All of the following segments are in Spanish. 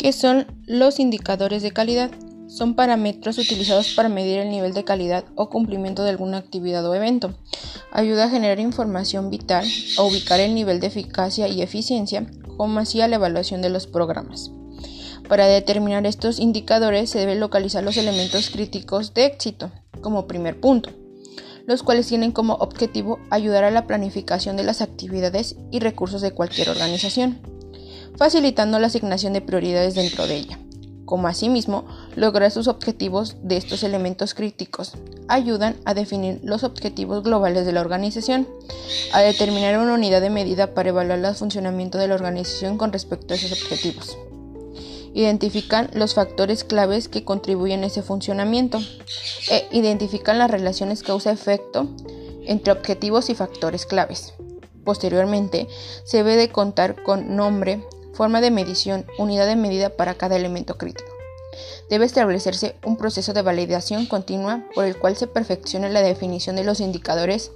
¿Qué son los indicadores de calidad? Son parámetros utilizados para medir el nivel de calidad o cumplimiento de alguna actividad o evento. Ayuda a generar información vital, a ubicar el nivel de eficacia y eficiencia, como así a la evaluación de los programas. Para determinar estos indicadores se deben localizar los elementos críticos de éxito, como primer punto, los cuales tienen como objetivo ayudar a la planificación de las actividades y recursos de cualquier organización facilitando la asignación de prioridades dentro de ella, como asimismo lograr sus objetivos de estos elementos críticos. Ayudan a definir los objetivos globales de la organización, a determinar una unidad de medida para evaluar el funcionamiento de la organización con respecto a esos objetivos. Identifican los factores claves que contribuyen a ese funcionamiento e identifican las relaciones causa-efecto entre objetivos y factores claves. Posteriormente, se debe de contar con nombre, forma de medición, unidad de medida para cada elemento crítico. Debe establecerse un proceso de validación continua por el cual se perfeccione la definición de los indicadores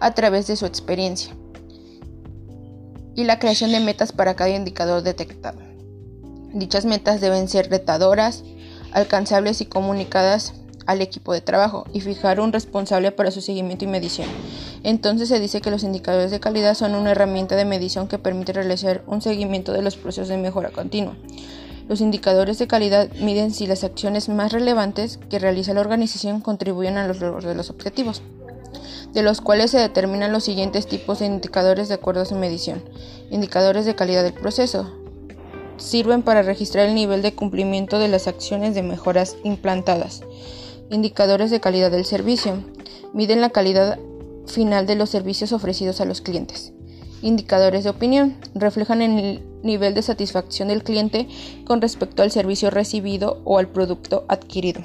a través de su experiencia y la creación de metas para cada indicador detectado. Dichas metas deben ser retadoras, alcanzables y comunicadas al equipo de trabajo y fijar un responsable para su seguimiento y medición. Entonces se dice que los indicadores de calidad son una herramienta de medición que permite realizar un seguimiento de los procesos de mejora continua. Los indicadores de calidad miden si las acciones más relevantes que realiza la organización contribuyen a los logros de los objetivos, de los cuales se determinan los siguientes tipos de indicadores de acuerdo a su medición. Indicadores de calidad del proceso. Sirven para registrar el nivel de cumplimiento de las acciones de mejoras implantadas. Indicadores de calidad del servicio. Miden la calidad final de los servicios ofrecidos a los clientes. Indicadores de opinión. Reflejan el nivel de satisfacción del cliente con respecto al servicio recibido o al producto adquirido.